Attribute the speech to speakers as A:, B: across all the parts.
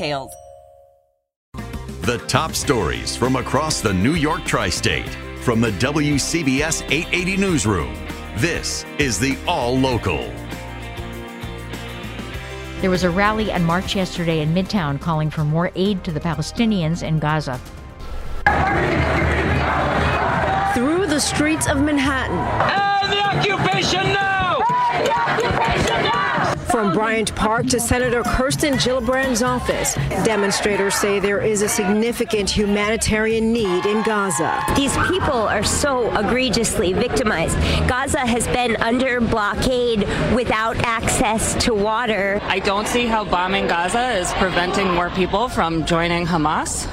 A: details.
B: The top stories from across the New York tri state from the WCBS 880 Newsroom. This is the All Local.
C: There was a rally and march yesterday in Midtown calling for more aid to the Palestinians in Gaza.
D: Through the streets of Manhattan.
E: And the occupation now! And the occupation
D: now! From Bryant Park to Senator Kirsten Gillibrand's office, demonstrators say there is a significant humanitarian need in Gaza.
F: These people are so egregiously victimized. Gaza has been under blockade without access to water.
G: I don't see how bombing Gaza is preventing more people from joining Hamas.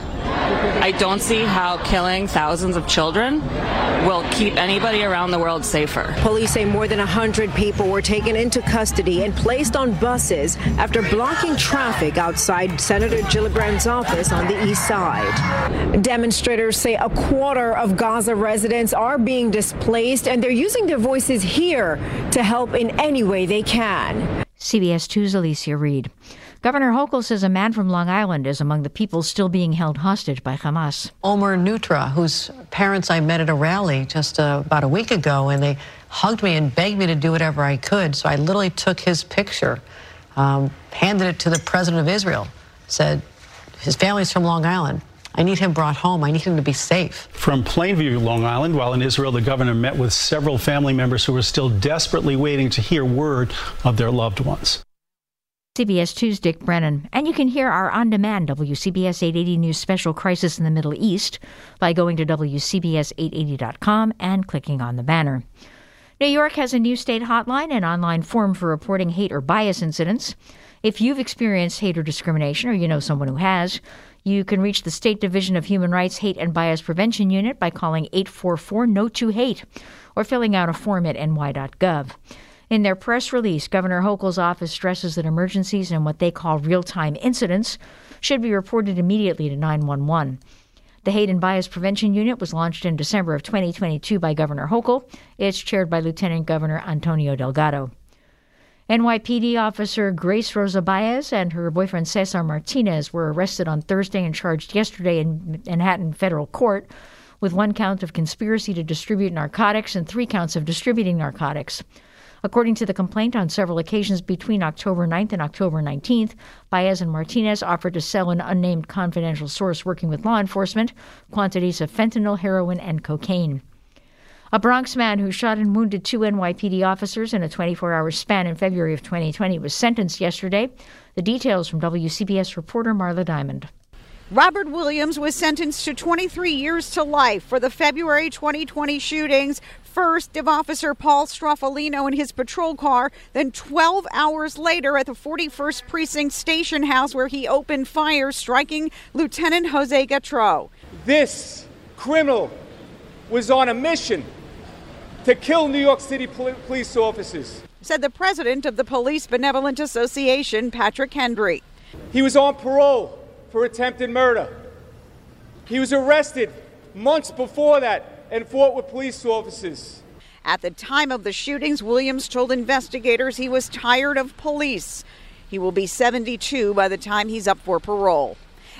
G: I don't see how killing thousands of children will keep anybody around the world safer.
D: Police say more than 100 people were taken into custody and placed on buses after blocking traffic outside Senator Gillibrand's office on the east side. Demonstrators say a quarter of Gaza residents are being displaced and they're using their voices here to help in any way they can.
C: CBS 2's Alecia Reid. Governor Hochul says a man from Long Island is among the people still being held hostage by Hamas.
H: Omer Neutra, whose parents I met at a rally just uh, about a week ago, and they hugged me and begged me to do whatever I could. So I literally took his picture, um, handed it to the president of Israel, said, his family's from Long Island. I need him brought home. I need him to be safe.
I: From Plainview, Long Island, while in Israel, the governor met with several family members who are still desperately waiting to hear word of their loved ones.
C: CBS 2's Dick Brennan. And you can hear our on demand WCBS 880 News special Crisis in the Middle East by going to WCBS880.com and clicking on the banner. New York has a new state hotline and online form for reporting hate or bias incidents. If you've experienced hate or discrimination or you know someone who has, you can reach the State Division of Human Rights Hate and Bias Prevention Unit by calling 844 No to Hate or filling out a form at ny.gov. In their press release, Governor Hochul's office stresses that emergencies and what they call real time incidents should be reported immediately to 911. The Hate and Bias Prevention Unit was launched in December of 2022 by Governor Hochul. It's chaired by Lieutenant Governor Antonio Delgado. NYPD officer Grace Rosa Baez and her boyfriend Cesar Martinez were arrested on Thursday and charged yesterday in Manhattan federal court with one count of conspiracy to distribute narcotics and three counts of distributing narcotics. According to the complaint, on several occasions between October 9th and October 19th, Baez and Martinez offered to sell an unnamed confidential source working with law enforcement quantities of fentanyl, heroin, and cocaine. A Bronx man who shot and wounded two NYPD officers in a 24 hour span in February of 2020 was sentenced yesterday. The details from WCBS reporter Marla Diamond.
J: Robert Williams was sentenced to 23 years to life for the February 2020 shootings first of Officer Paul Strafalino in his patrol car, then 12 hours later at the 41st Precinct Station House where he opened fire, striking Lieutenant Jose Gautreaux.
K: This criminal was on a mission to kill New York City police officers,
J: said the president of the Police Benevolent Association, Patrick Hendry.
K: He was on parole for attempted murder. He was arrested months before that and fought with police officers.
J: At the time of the shootings, Williams told investigators he was tired of police. He will be 72 by the time he's up for parole.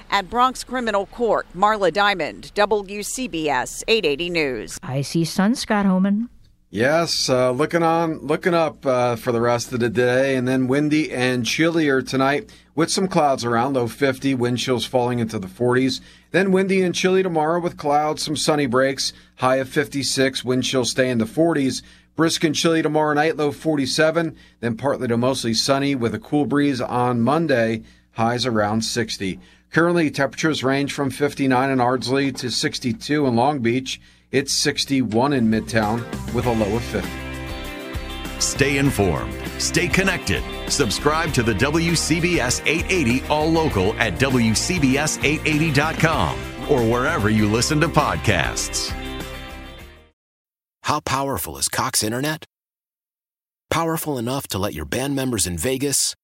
J: At Bronx Criminal Court, Marla Diamond, WCBS 880 News.
C: I see son Scott Homan.
L: Yes, uh, looking on, looking up uh, for the rest of the day, and then windy and chillier tonight with some clouds around, low 50, wind chills falling into the 40s. Then windy and chilly tomorrow with clouds, some sunny breaks, high of 56, wind chills stay in the 40s. Brisk and chilly tomorrow night, low 47, then partly to mostly sunny with a cool breeze on Monday, highs around 60. Currently, temperatures range from 59 in Ardsley to 62 in Long Beach. It's 61 in Midtown with a low of 50.
B: Stay informed. Stay connected. Subscribe to the WCBS 880 All Local at WCBS880.com or wherever you listen to podcasts.
M: How powerful is Cox Internet? Powerful enough to let your band members in Vegas,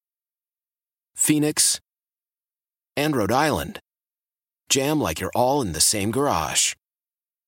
M: Phoenix, and Rhode Island jam like you're all in the same garage.